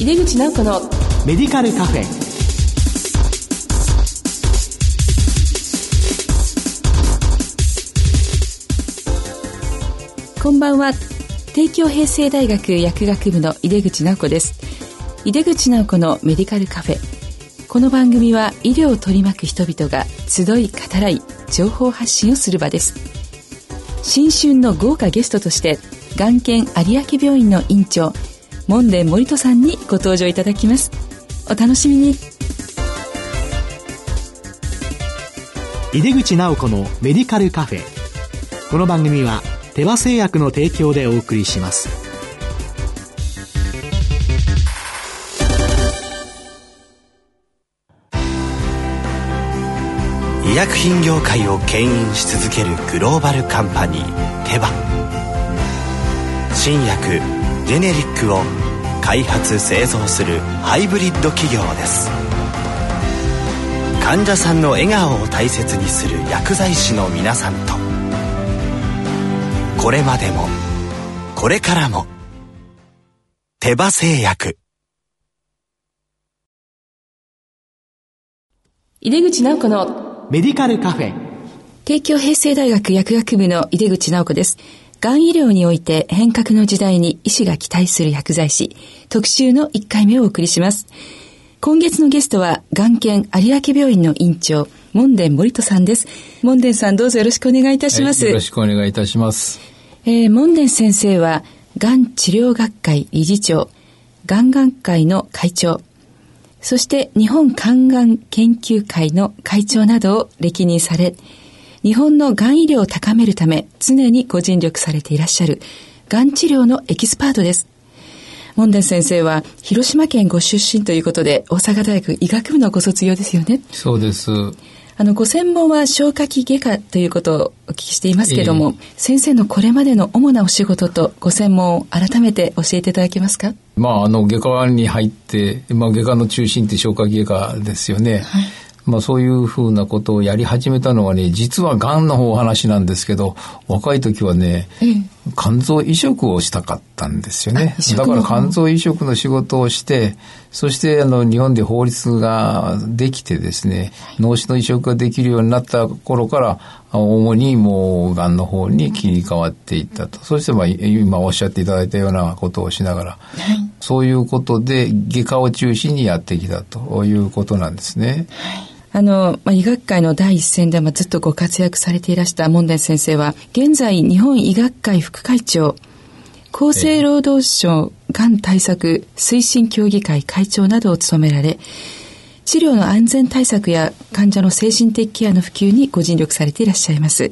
井出口直子のメディカルカフェ。こんばんは。帝京平成大学薬学部の井出口直子です。井出口直子のメディカルカフェ。この番組は医療を取り巻く人々が集い語らい情報発信をする場です。新春の豪華ゲストとして眼研有明病院の院長門田森人さんにご登場いただきます。お楽しみに。井出口直子のメディカルカフェ。この番組は手羽製薬の提供でお送りします。医薬品業界を牽引し続けるグローバルカンパニーテバ。新薬ジェネリックを開発製造するハイブリッド企業です。患者さんの笑顔を大切にする薬剤師の皆さんと。これまでもこれからも手羽製薬。井出口直子のメディカルカフェ。帝京平成大学薬学部の井出口直子ですがん医療において変革の時代に医師が期待する薬剤師特集の1回目をお送りします。今月のゲストは眼研有明病院の院長門田森人さんです。門田さんどうぞよろしくお願いいたします、はい、よろしくお願いいたします。えー、門田先生はがん治療学会理事長がん学会の会長そして日本肝がん研究会の会長などを歴任され日本のがん医療を高めるため常にご尽力されていらっしゃるがん治療のエキスパートです。門田先生は広島県ご出身ということで大阪大学医学部のご卒業ですよね。そうです。あの、ご専門は消化器外科ということをお聞きしていますけれども、えー、先生のこれまでの主なお仕事とご専門を改めて教えていただけますか？まあ、あの、外科に入って、まあ、外科の中心って消化器外科ですよね。はいまあそういうふうなことをやり始めたのはね、実は癌の方話なんですけど、若い時はね、肝臓移植をしたかったんですよね。だから肝臓移植の仕事をして、そしてあの日本で法律ができてですね、脳死の移植ができるようになった頃から、主にもう癌の方に切り替わっていったと。そしてまあ今おっしゃっていただいたようなことをしながら、はい、そういうことで外科を中心にやってきたということなんですね。はいあの、まあ、医学界の第一線でもずっとご活躍されていらした門田先生は、現在日本医学会副会長、厚生労働省がん対策推進協議会会長などを務められ、治療の安全対策や患者の精神的ケアの普及にご尽力されていらっしゃいます。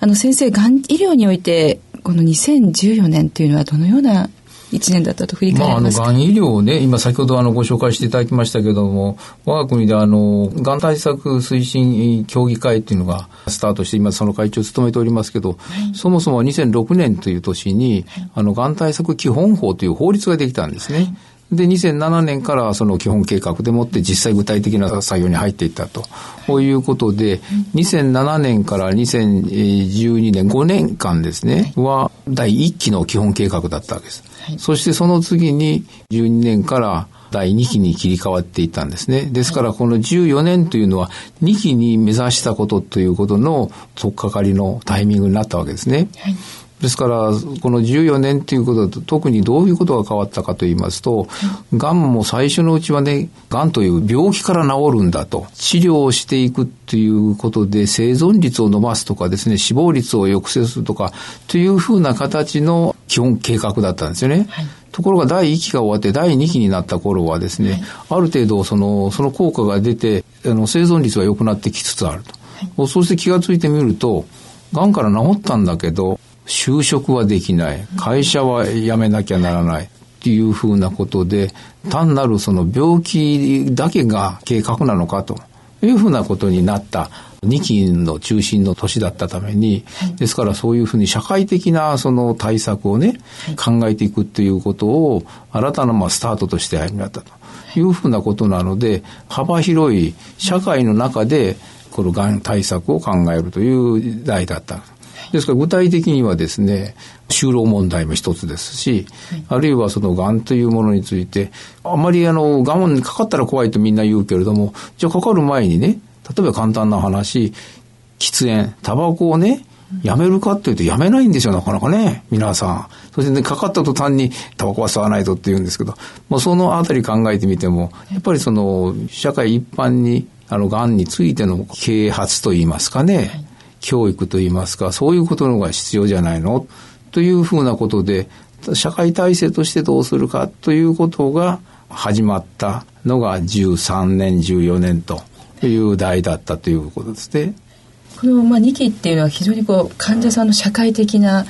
あの先生、がん医療において、この2014年というのはどのような1年だったと振り返ります。か、まあ、あの、がん医療ね、今先ほどあの、ご紹介していただきましたけども、我が国であの、がん対策推進協議会っていうのがスタートして、今その会長を務めておりますけど、はい、そもそも2006年という年に、はい、あの、がん対策基本法という法律ができたんですね。はい。で、2007年からその基本計画でもって実際具体的な作業に入っていったと、こういうことで、2007年から2012年、5年間ですね、は第1期の基本計画だったわけです。そしてその次に12年から第2期に切り替わっていったんですね。ですからこの14年というのは2期に目指したことということの取っかかりのタイミングになったわけですね。はいですから、この14年ということだと、特にどういうことが変わったかと言いますと、がんも最初のうちはね、がんという病気から治るんだと、治療をしていくということで、生存率を伸ばすとかですね、死亡率を抑制するとか、というふうな形の基本計画だったんですよね。はいところが第1期が終わって第2期になった頃はですね、はい、ある程度その、その効果が出て、あの、生存率は良くなってきつつあると。はい、そして気がついてみると、がんから治ったんだけど、就職はできない、会社は辞めなきゃならない。っていうふうなことで、単なるその病気だけが計画なのかというふうなことになった2期の中心の年だったために、ですからそういうふうに社会的なその対策をね、考えていくっていうことを新たなまあスタートとして始めたというふうなことなので、幅広い社会の中でこのがん対策を考えるという代だった。ですから具体的にはですね、就労問題も一つですし、はい、あるいはその癌というものについて、あまりあの、癌にかかったら怖いとみんな言うけれども、じゃあかかる前にね、例えば簡単な話、喫煙、タバコをね、やめるかっていうとやめないんですよ、なかなかね、皆さん。そしてね、かかった途端にタバコは吸わないとって言うんですけど、まあ、そのあたり考えてみても、やっぱりその、社会一般に、あの、癌についての啓発といいますかね、教育といいますか、そういうことのが必要じゃないの？というふうなことで、社会体制としてどうするかということが始まったのが13年、14年という代だったということですね。この、まあ、2期っていうのは非常にこう患者さんの社会的な、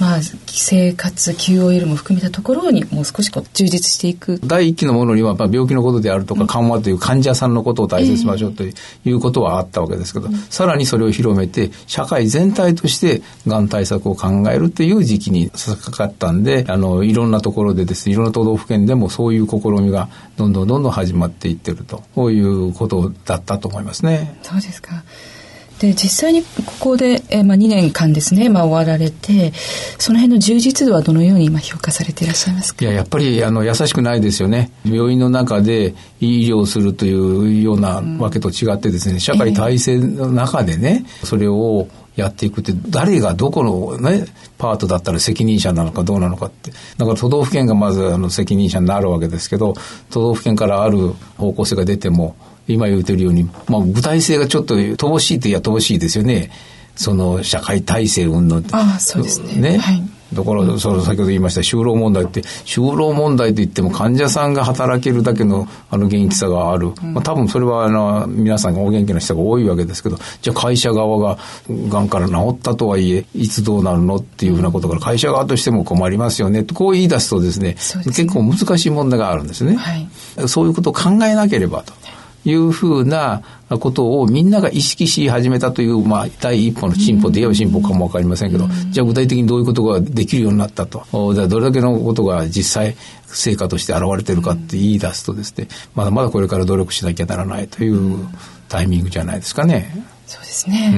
まあ、生活 QOL も含めたところにもう少しこう充実していく。第1期のものには、まあ、病気のことであるとか緩和という患者さんのことを大切にしましょうということはあったわけですけど、えー、さらにそれを広めて社会全体としてがん対策を考えるっていう時期に差し掛かったんであのいろんなところでですねいろんな都道府県でもそういう試みがどんどんどんどん始まっていってるとこういうことだったと思いますね。そうですかで実際にここで、えーまあ、2年間ですね、まあ、終わられてその辺の充実度はどのように今評価されていらっしゃいますか？いややっぱりあの優しくないですよね。病院の中で医療するというようなわけと違ってですね、社会体制の中でね、えー、それをやっていくって誰がどこのねパートだったら責任者なのかどうなのかって。だから都道府県がまずあの責任者になるわけですけど都道府県からある方向性が出ても今言うてるように、まあ、具体性がちょっと乏しいといや乏しいですよね。その社会体制云々ああ、そうですね。ね。はいだから、その先ほど言いました就労問題って、就労問題といっても患者さんが働けるだけのあの元気さがある。うん、まあ多分それはあの皆さんがお元気な人が多いわけですけど、じゃあ会社側ががんから治ったとはいえ、いつどうなるのっていうふうなことから会社側としても困りますよねこう言い出すとですね、すね結構難しい問題があるんですね。はい、そういうことを考えなければと。いうふうなことをみんなが意識し始めたという、まあ、第一歩の進歩で言えば進歩かもわかりませんけど、じゃあ具体的にどういうことができるようになったと。じゃあどれだけのことが実際成果として現れてるかって言い出すとですね、まだまだこれから努力しなきゃならないというタイミングじゃないですかね。そうですね。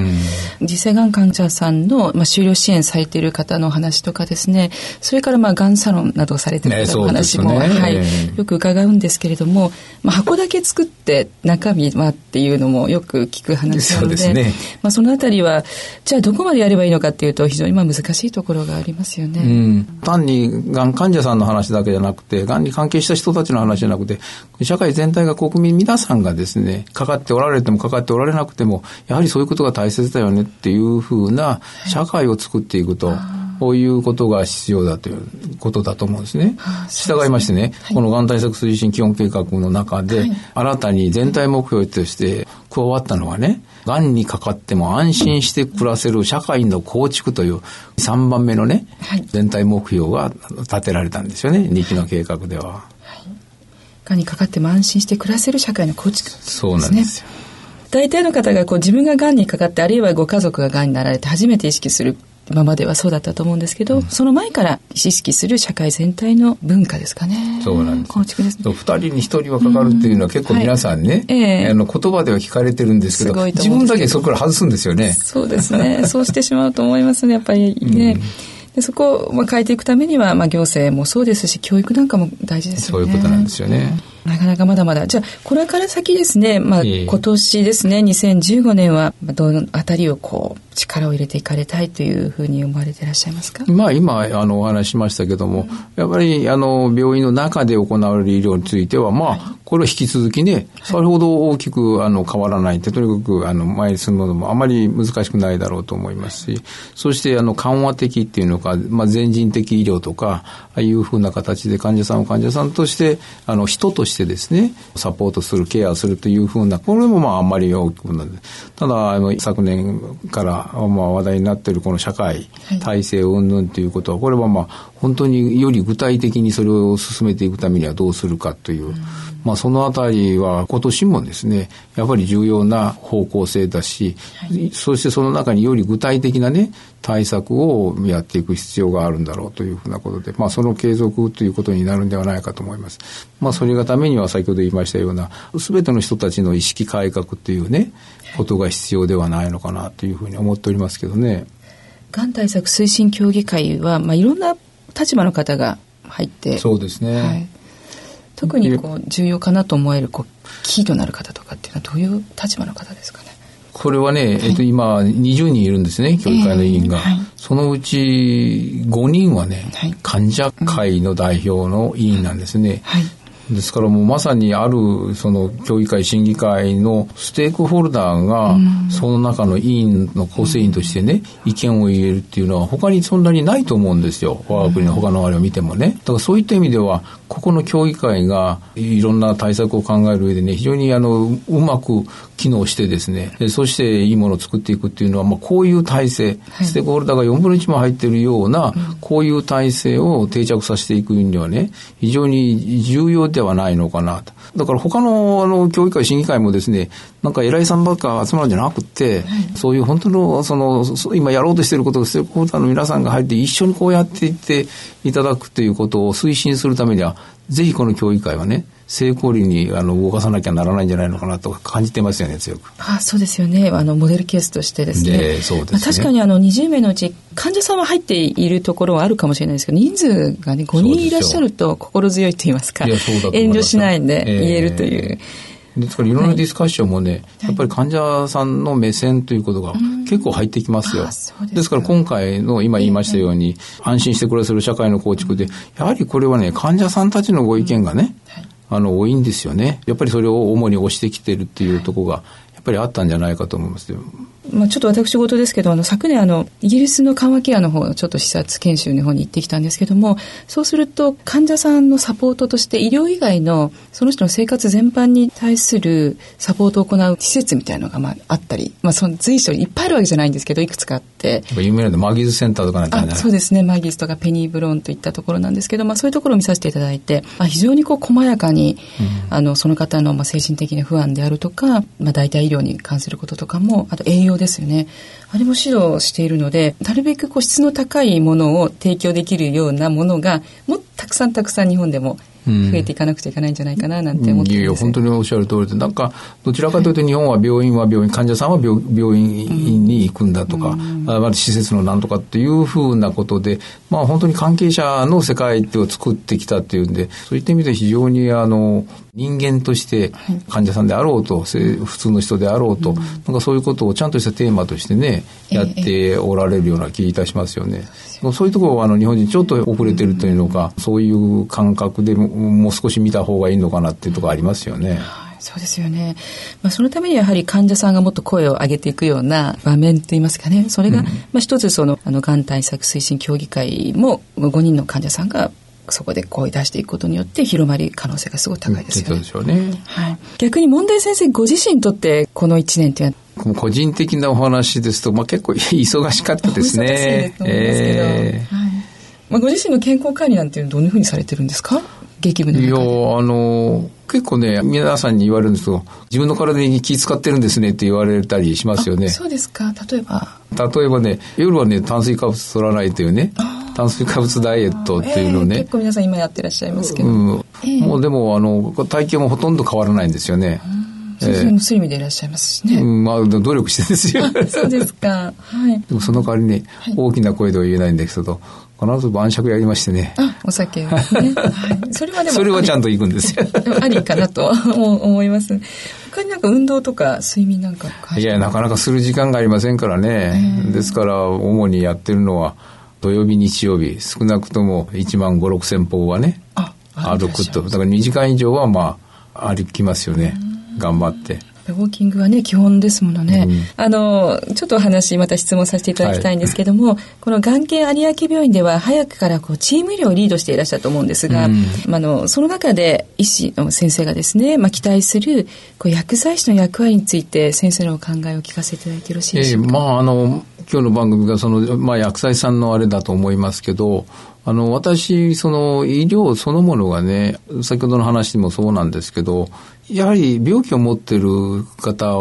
うん、次世がん患者さんの、まあ、終了支援されている方の話とかですね、それからまあ、がんサロンなどをされている方の話も、ねはい、よく伺うんですけれども、まあ、箱だけ作って中身はっていうのもよく聞く話なので、そね、まあ、そのあたりは、じゃあどこまでやればいいのかっていうと、非常にまあ難しいところがありますよね。うん、単にがん患者さんの話だけじゃなくて、がんに関係した人たちの話じゃなくて、社会全体が国民皆さんがですね、かかっておられてもかかっておられなくても、やはりそういうことが大切切だよねっていうふうな社会を作っていくと。こういうことが必要だということだと思うんですね。従いましてね、このがん対策推進基本計画の中で、新たに全体目標として加わったのはね、がんにかかっても安心して暮らせる社会の構築という3番目のね、全体目標が立てられたんですよね、2期の計画では。がんにかかっても安心して暮らせる社会の構築、ね、そうなんですよ。大体の方がこう自分ががんにかかってあるいはご家族ががんになられて初めて意識する今まではそうだったと思うんですけど、うん、その前から意識する社会全体の文化ですかね。そうなんです。構築です、ね。二人に一人はかかるっていうのは結構皆さんね、はいえー、あの言葉では聞かれてるんですけど、自分だけそこから外すんですよね。そうですね。そうしてしまうと思いますね、やっぱりね。うんでそこをまあ変えていくためには、まあ、行政もそうですし教育なんかも大事ですよね。そういうことなんですよね。なかなかまだまだ。じゃあ、これから先ですね、まあ、今年ですね、2015年は、どのあたりをこう、力を入れていかれたいというふうに思われていらっしゃいますか？まあ、今、あの、お話しましたけども、やっぱり、あの、病院の中で行われる医療については、まあ、これは引き続きね、それほど大きく、あの、変わらないって、とにかく、あの、前に進むのもあまり難しくないだろうと思いますし、そして、あの、緩和的っていうのか、まあ、全人的医療とか、ああいうふうな形で患者さんを患者さんとして、あの、人としてですね、サポートする、ケアするというふうな、これもまあ、あんまり大きくない。ただ、あの、昨年から、まあ、話題になっているこの社会、体制云々ということは、これはまあ、本当により具体的にそれを進めていくためにはどうするかという、うん、まあ、そのあたりは今年もですね、やっぱり重要な方向性だし、はい、そしてその中により具体的なね、対策をやっていく必要があるんだろうというふうなことで、まあ、その継続ということになるんではないかと思います。まあ、それがためには先ほど言いましたような、すべての人たちの意識改革っていうね、ことが必要ではないのかなというふうに思っておりますけどね。がん対策推進協議会は、まあ、いろんな立場の方が入ってそうですね、はい、特にこう重要かなと思えるこうキーとなる方とかっていうのはどういう立場の方ですかね？これはね、はい、えっと、今、20人いるんですね、協議会の委員が。えーはい、そのうち5人はね、はい、患者会の代表の委員なんですね。ですからもうまさにあるその協議会審議会のステークホルダーがその中の委員の構成員としてね意見を言えるっていうのは他にそんなにないと思うんですよ。我が国の他のあれを見てもね。だからそういった意味ではここの協議会がいろんな対策を考える上でね、非常にあの、うまく機能してですね、そしていいものを作っていくっていうのは、まあ、こういう体制、はい、ステークホルダーが4分の1も入っているような、こういう体制を定着させていくにはね、非常に重要ではないのかなと。だから他のあの協議会、審議会もですね、なんか偉いさんばっか集まるんじゃなくて、はい、そういう本当の、その、今やろうとしていることをステークホルダーの皆さんが入って一緒にこうやっていっていただくということを推進するためには、ぜひこの協議会はね、成功裏にあの動かさなきゃならないんじゃないのかなと感じてますよね、強く。あそうですよね。あの、モデルケースとしてですね。でそうですね。確かにあの、20名のうち、患者さんは入っているところはあるかもしれないですけど、人数がね、5人いらっしゃると心強いと言いますか、い遠慮しないで言えるという。えーですからいろんなディスカッションもね、はい、やっぱり患者さんの目線ということが結構入ってきますよ。ですですから今回の今言いましたように、安心して暮らせる社会の構築で、やはりこれはね、患者さんたちのご意見がね、あの、多いんですよね。やっぱりそれを主に押してきてるっていうとこが、やっぱりあったんじゃないかと思いますよ。まあ、ちょっと私事ですけど、あの、昨年、あの、イギリスの緩和ケアの方のちょっと視察研修の方に行ってきたんですけども、そうすると、患者さんのサポートとして、医療以外の、その人の生活全般に対するサポートを行う施設みたいなのが、まあ、あったり、まあ、その随所にいっぱいあるわけじゃないんですけど、いくつかあって。有名なのマギーズセンターとかなんかね。そうですね、マギーズとかペニーブローンといったところなんですけど、まあ、そういうところを見させていただいて、あ非常にこう、細やかに、うん、あの、その方の、まあ、精神的な不安であるとか、まあ、代替医療に関することとかも、あと栄養ですよね。あれも指導しているので、なるべくこう質の高いものを提供できるようなものが、もっとたくさんたくさん日本でも増えていかなくちゃいけないんじゃないかななんて思ってます、うん、いやいや本当におっしゃる通りで。なんかどちらかというと日本は病院は病院患者さんは病病院に行くんだとか、うん、あまり施設のなんとかっていうふうなことでまあ本当に関係者の世界を作ってきたっていうんでそういった意味で非常にあの人間として患者さんであろうと、普通の人であろうと、なんかそういうことをちゃんとしたテーマとしてね、やっておられるような気いたしますよね。そういうところはあの日本人ちょっと遅れてるというのか、そういう感覚でもう少し見た方がいいのかなっていうところありますよね。そうですよね。まあ、そのためにやはり患者さんがもっと声を上げていくような場面といいますかね。それが、うん、まあ、一つその、あの、がん対策推進協議会も5人の患者さんがそこで声出していくことによって広まり可能性がすごい高いですよね。そうね。はい。逆に問題先生ご自身にとってこの1年っていうのは？個人的なお話ですと、まあ、結構忙しかったですね。忙しいえー、はい。まあ、ご自身の健康管理なんていうのはどんなふうにされてるんですか？劇部のいや、あの、結構ね、皆さんに言われるんですけど、自分の体に気使ってるんですねって言われたりしますよね。そうですか。例えば？例えばね、夜はね、炭水化物取らないというね。炭水化物ダイエットっていうのね、えー、結構皆さん今やってらっしゃいますけど、うんえー、もうでもあの体型もほとんど変わらないんですよね。先生もスリムでいらっしゃいますしね。うん、まあ、努力してですよ。そうですか。はい。でもその代わりに、大きな声では言えないんですけど、必ず晩酌やりましてね。あ、お酒ですね。はい。それはでも。それはちゃんと行くんですよ。ありかなと思います。他になんか運動とか睡眠なんかい？や、なかなかする時間がありませんからね。ですから、主にやってるのは、土曜日、日曜日、少なくとも1万5、6千歩はね、歩くと。だから2時間以上はまあ、歩きますよね。頑張って。ウォーキングはね、基本ですものね。うん、あの、ちょっとお話、また質問させていただきたいんですけども、はい、この眼系有明病院では、早くからこうチーム医療をリードしていらっしゃると思うんですが、うん、あの、その中で医師の先生がですね、まあ、期待するこう薬剤師の役割について、先生のお考えを聞かせていただいてよろしいでしょうか？えー、まあ、あの、今日の番組がその、まあ、薬剤さんのあれだと思いますけど、あの、私、その医療そのものがね、先ほどの話もそうなんですけど、やはり病気を持ってる方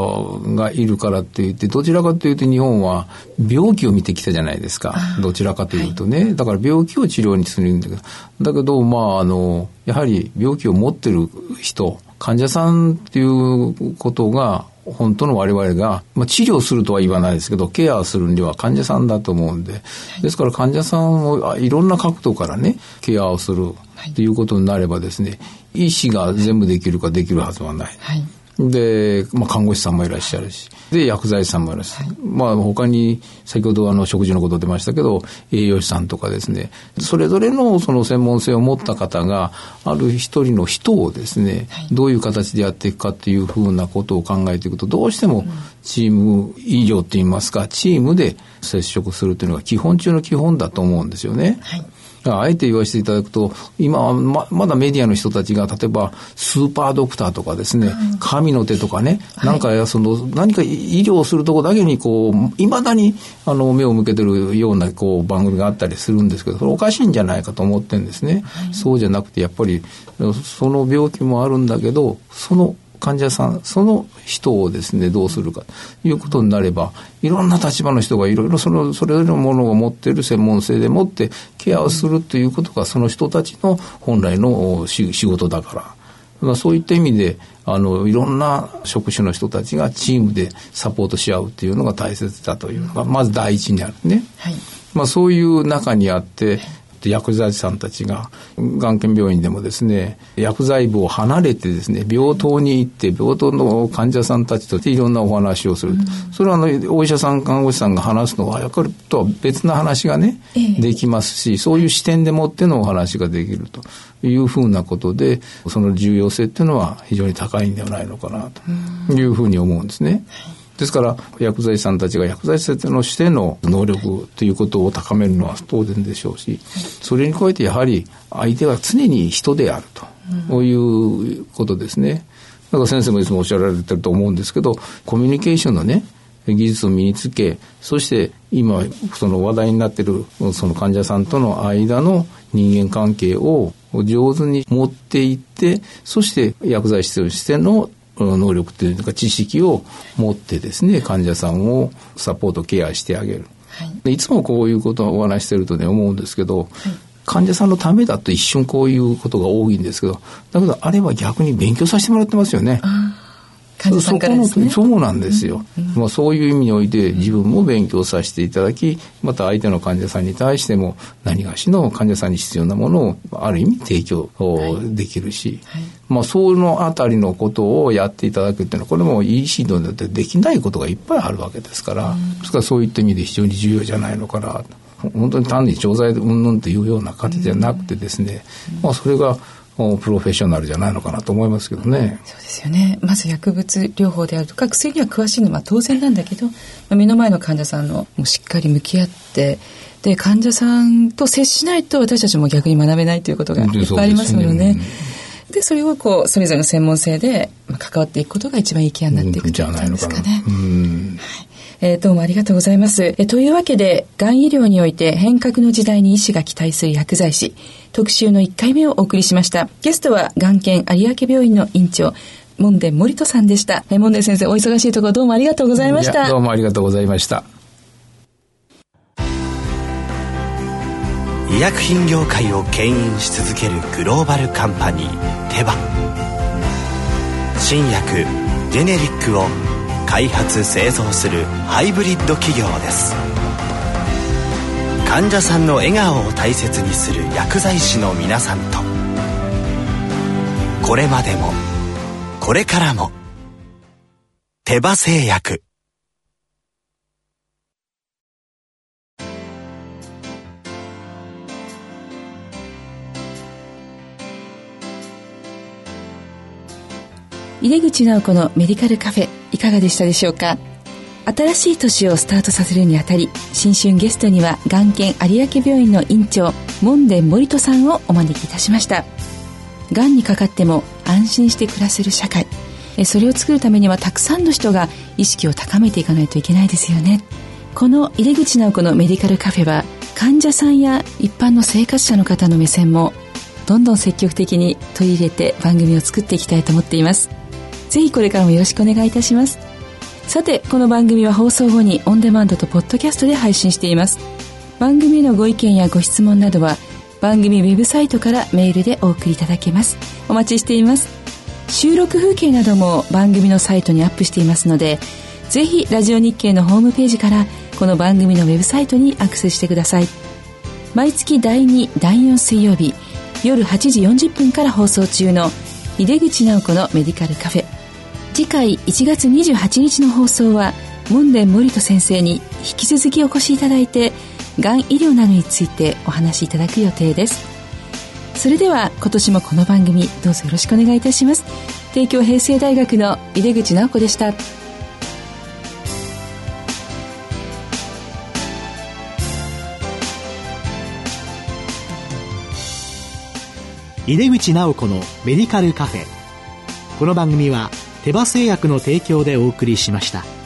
がいるからって言って、どちらかというと日本は病気を見てきたじゃないですか。どちらかというとね。はい、だから病気を治療にするんだけど、だけど、まあ、あの、やはり病気を持ってる人、患者さんっていうことが本当の我々が、まあ、治療するとは言わないですけど、ケアするには患者さんだと思うんで、ですから患者さんをいろんな角度からね、ケアをするということになればですね、医師が全部できるかできるはずはない。はいで、まあ、看護師さんもいらっしゃるし、で、薬剤師さんもいらっしゃる。はい、まあ、他に、先ほどあの、食事のこと出ましたけど、栄養士さんとかですね、それぞれのその専門性を持った方が、ある一人の人をですね、はい、どういう形でやっていくかっていうふうなことを考えていくと、どうしてもチーム医療って言いますか、チームで接触するというのが基本中の基本だと思うんですよね。はいあえて言わせていただくと、今はままだメディアの人たちが、例えばスーパードクターとかですね、神の手とかね、なんかその、何か医療をするとこだけに、こう、いまだにあの目を向けてるようなこう番組があったりするんですけど、それおかしいんじゃないかと思ってるんですね。そうじゃなくて、やっぱり、その病気もあるんだけど、その患者さん、その人をですね、どうするかということになれば、いろんな立場の人がいろいろその、それぞれのものを持っている専門性でもってケアをするということが、その人たちの本来の仕事だから。まあ、そういった意味で、あの、いろんな職種の人たちがチームでサポートし合うっていうのが大切だというのが、まず第一にあるね。はい。まあ、そういう中にあって、薬剤師さんたちが、がん研病院でもですね、薬剤部を離れてですね、病棟に行って、病棟の患者さんたちといろんなお話をする。うん、それはあの、お医者さん、看護師さんが話すのは、やっぱりとは別な話がね、ええ、できますし、そういう視点でもってのお話ができるというふうなことで、その重要性っていうのは非常に高いんではないのかなというふうに思うんですね。はいですから、薬剤師さんたちが薬剤師としての能力ということを高めるのは当然でしょうし、それに加えてやはり相手は常に人であるということですね。だから先生もいつもおっしゃられてると思うんですけど、コミュニケーションのね、技術を身につけ、そして今、その話題になっている、その患者さんとの間の人間関係を上手に持っていって、そして薬剤師としての能力というか知識を持ってですね、患者さんをサポートケアしてあげる。はい、いつもこういうことをお話してるとね、思うんですけど、はい、患者さんのためだと一瞬こういうことが多いんですけど、だけどあれは逆に勉強させてもらってますよね。患者さんからですね。そうなんですよ。うんうん、まあ、そういう意味において自分も勉強させていただき、また相手の患者さんに対しても何がしの患者さんに必要なものをある意味提供できるし、はいはい、まあ、そのあたりのことをやっていただくっていうのは、これも EC のでできないことがいっぱいあるわけですから、うん、ですからそういった意味で非常に重要じゃないのかな本当に単に調剤うんぬんというような形じゃなくてですね、うん、まあ、それがプロフェッショナルじゃないのかなと思いますけどね。そうですよね。まず薬物療法であるとか薬には詳しいのは当然なんだけど、まあ、目の前の患者さんのもうしっかり向き合ってで患者さんと接しないと私たちも逆に学べないということがいっぱいありますのでね。でそれをこうそれぞれの専門性で関わっていくことが一番いいケアになっていくじゃないのかな。ね。はいえー、どうもありがとうございます。えー、というわけで、がん医療において変革の時代に医師が期待する薬剤師、特集の1回目をお送りしました。ゲストは、がん研有明病院の院長、門田森人さんでした。えー、門田先生、お忙しいところどうもありがとうございました。どうもありがとうございました。医薬品業界を牽引し続けるグローバルカンパニーテバ新薬ジェネリックを開発製造するハイブリッド企業です。患者さんの笑顔を大切にする薬剤師の皆さんと。これまでもこれからも手羽製薬。井出口直子のメディカルカフェ。かがでしたでしょうか？新しい年をスタートさせるにあたり新春ゲストには眼研有明病院の院長門田森人さんをお招きいたしました。がんにかかっても安心して暮らせる社会それを作るためにはたくさんの人が意識を高めていかないといけないですよね。この入口直子のメディカルカフェは患者さんや一般の生活者の方の目線もどんどん積極的に取り入れて番組を作っていきたいと思っています。ぜひこれからもよろしくお願いいたします。さてこの番組は放送後にオンデマンドとポッドキャストで配信しています。番組へのご意見やご質問などは番組ウェブサイトからメールでお送りいただけます。お待ちしています。収録風景なども番組のサイトにアップしていますのでぜひラジオ日経のホームページからこの番組のウェブサイトにアクセスしてください。毎月第2第4水曜日夜8時40分から放送中の井出口直子のメディカルカフェ。次回1月28日の放送は門田森人先生に引き続きお越しいただいてがん医療などについてお話しいただく予定です。それでは今年もこの番組どうぞよろしくお願いいたします。帝京平成大学の井出口直子でした。井出口直子のメディカルカフェ。この番組は手羽製薬の提供でお送りしました。